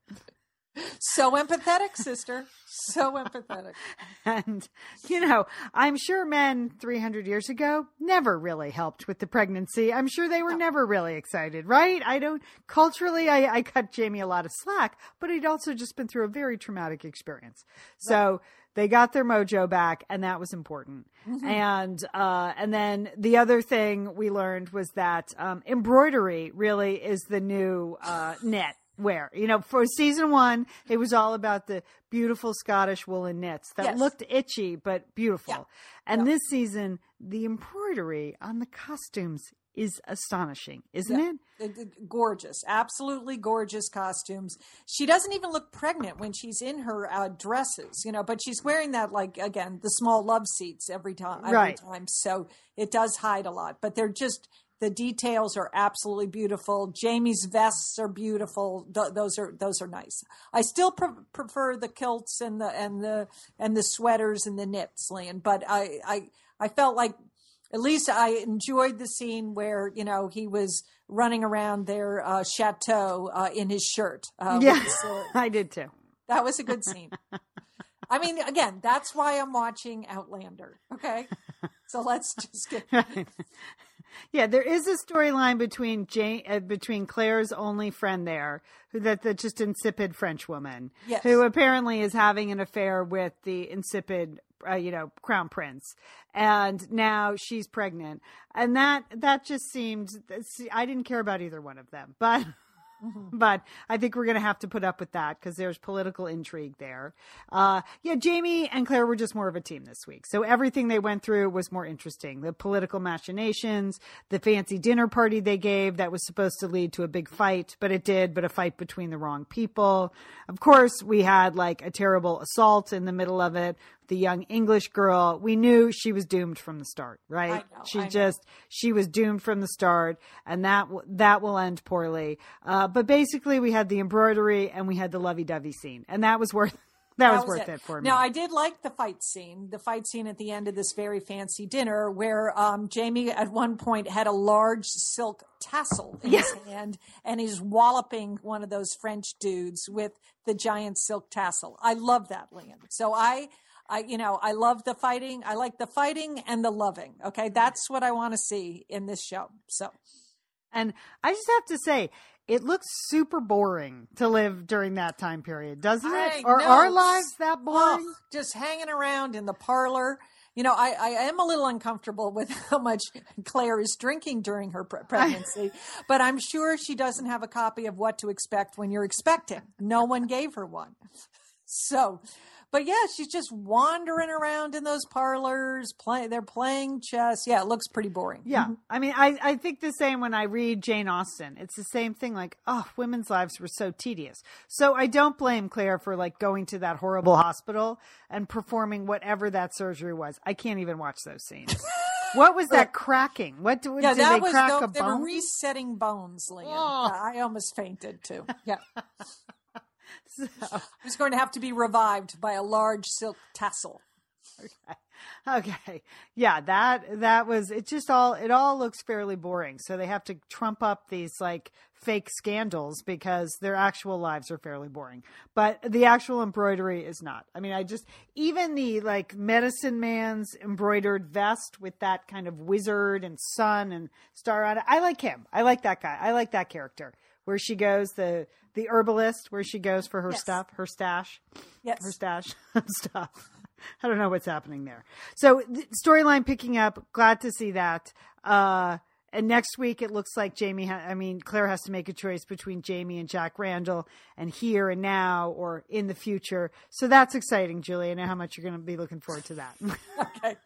So empathetic, sister. So empathetic. And, you know, I'm sure men 300 years ago never really helped with the pregnancy. I'm sure they were never really excited, right? I don't, culturally, I, I cut Jamie a lot of slack, but he'd also just been through a very traumatic experience. So they got their mojo back, and that was important. And, uh, and then the other thing we learned was that, um, embroidery really is the new, uh, knit wear. You know, for season one, it was all about the beautiful Scottish woolen knits that Yes. looked itchy but beautiful. Yeah. And Yeah. this season, the embroidery on the costumes is astonishing, isn't Yeah. it? Uh, Gorgeous, absolutely gorgeous costumes. She doesn't even look pregnant when she's in her uh, dresses, you know, but she's wearing that like again the small love seats every time, every Right. time. So it does hide a lot, but they're just the details are absolutely beautiful. Jamie's vests are beautiful. Th- those are those are nice. I still pre- prefer the kilts and the and the and the sweaters and the knits, Lian, but I I I felt like at least I enjoyed the scene where you know he was running around their uh, chateau uh, in his shirt. Uh, with yeah. I did too. that was a good scene. I mean, again, that's why I'm watching Outlander. Okay, so let's just get Yeah, there is a storyline between Jane, uh, between Claire's only friend there, who that the just insipid French woman, Yes. who apparently is having an affair with the insipid, uh, you know, crown prince, and now she's pregnant, and that that just seemed. see, I didn't care about either one of them, but. But I think we're going to have to put up with that because there's political intrigue there. Uh, yeah, Jamie and Claire were just more of a team this week. So everything they went through was more interesting. The political machinations, the fancy dinner party they gave that was supposed to lead to a big fight, but it did, but a fight between the wrong people. Of course, we had like a terrible assault in the middle of it. The young English girl, we knew she was doomed from the start, right? Know, she I know. just she was doomed from the start, and that that will end poorly. Uh, but basically, we had the embroidery and we had the lovey-dovey scene, and that was worth that, was, worth it. for me. Now, I did like the fight scene, the fight scene at the end of this very fancy dinner, where um, Jamie at one point had a large silk tassel in his hand, and he's walloping one of those French dudes with the giant silk tassel. I love that, Lian. So I. I, you know, I love the fighting. I like the fighting and the loving. Okay, that's what I want to see in this show. So, and I just have to say, it looks super boring to live during that time period, doesn't it? I Are know. our lives that boring? Just hanging around in the parlor. You know, I, I am a little uncomfortable with how much Claire is drinking during her pre- pregnancy, but I'm sure she doesn't have a copy of what to expect when you're expecting. No one gave her one. So, but yeah, she's just wandering around in those parlors. Play, they're playing chess. Yeah, it looks pretty boring. Yeah. Mm-hmm. I mean, I, I think the same when I read Jane Austen. It's the same thing like, oh, women's lives were so tedious. So I don't blame Claire for like going to that horrible hospital and performing whatever that surgery was. I can't even watch those scenes. what was that cracking? What do, Yeah, did that they was crack the, a they were resetting bones, Lian. Oh. Yeah, I almost fainted too. Yeah. So- Who's going to have to be revived by a large silk tassel? Okay. Okay. Yeah, that that was it just all it all looks fairly boring. So they have to trump up these like fake scandals because their actual lives are fairly boring. But the actual embroidery is not. I mean, I just even the like medicine man's embroidered vest with that kind of wizard and sun and star on it. I like him. I like that guy. I like that character. Where she goes the the herbalist where she goes for her Yes. stuff, her stash Yes. her stash stuff. I don't know what's happening there. So the storyline picking up. Glad to see that. Uh, and next week it looks like Jamie. Ha- I mean, Claire has to make a choice between Jamie and Jack Randall, and here and now, or in the future. So that's exciting, Julie. I know how much you're going to be looking forward to that. Okay.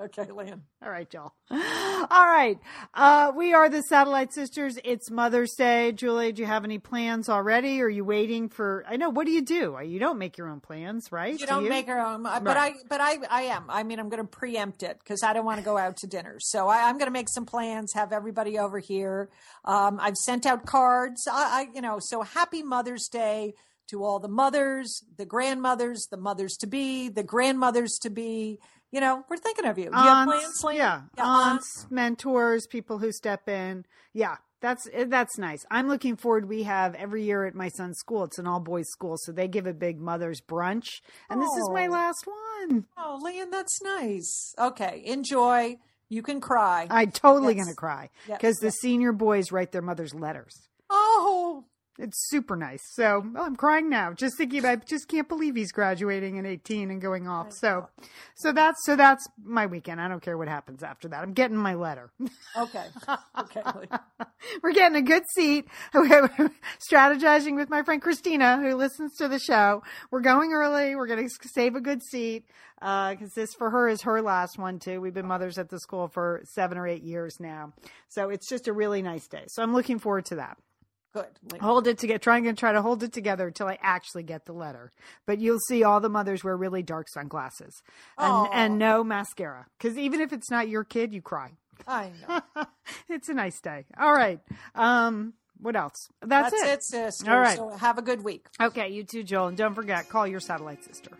Okay, Lynn. All right, y'all. All right. Uh, we are the Satellite Sisters. It's Mother's Day. Julie, do you have any plans already? Or are you waiting for? I know. What do you do? You don't make your own plans, right? You Do don't make your own, uh, but Right. I, but I, I am. I mean, I'm going to preempt it because I don't want to go out to dinner. So I, I'm going to make some plans. Have everybody over here. Um, I've sent out cards. I, I, you know, so happy Mother's Day to all the mothers, the grandmothers, the mothers to be, the grandmothers to be. You know, we're thinking of you. You have aunts, plans, Lynn? yeah, aunts. mentors, people who step in. Yeah, That's eh, that's nice. I'm looking forward. We have every year at my son's school. It's an all boys school, so they give a big mother's brunch, and this is my Oh. last one. Oh, Lian, that's nice. Okay, enjoy. You can cry. I'm totally Yes. gonna cry Yes, because the yes. senior boys write their mothers letters. oh, It's super nice. So oh, I'm crying now just thinking about. I just can't believe he's graduating in 18 and going off. So, so that's so that's my weekend. I don't care what happens after that. I'm getting my letter. okay. Okay. We're getting a good seat. We're strategizing with my friend Christina, who listens to the show. We're going early. We're going to save a good seat uh, because this for her is her last one too. We've been mothers at the school for seven or eight years now, so it's just a really nice day. So I'm looking forward to that. Good. Lian. Hold it together. Trying to try to hold it together until I actually get the letter. But you'll see all the mothers wear really dark sunglasses and and no mascara because even if it's not your kid, you cry. I know. it's a nice day. All right. Um, what else? That's, it. That's it, sister. All right. So have a good week. Okay, you too, Joel. And don't forget, call your satellite sister.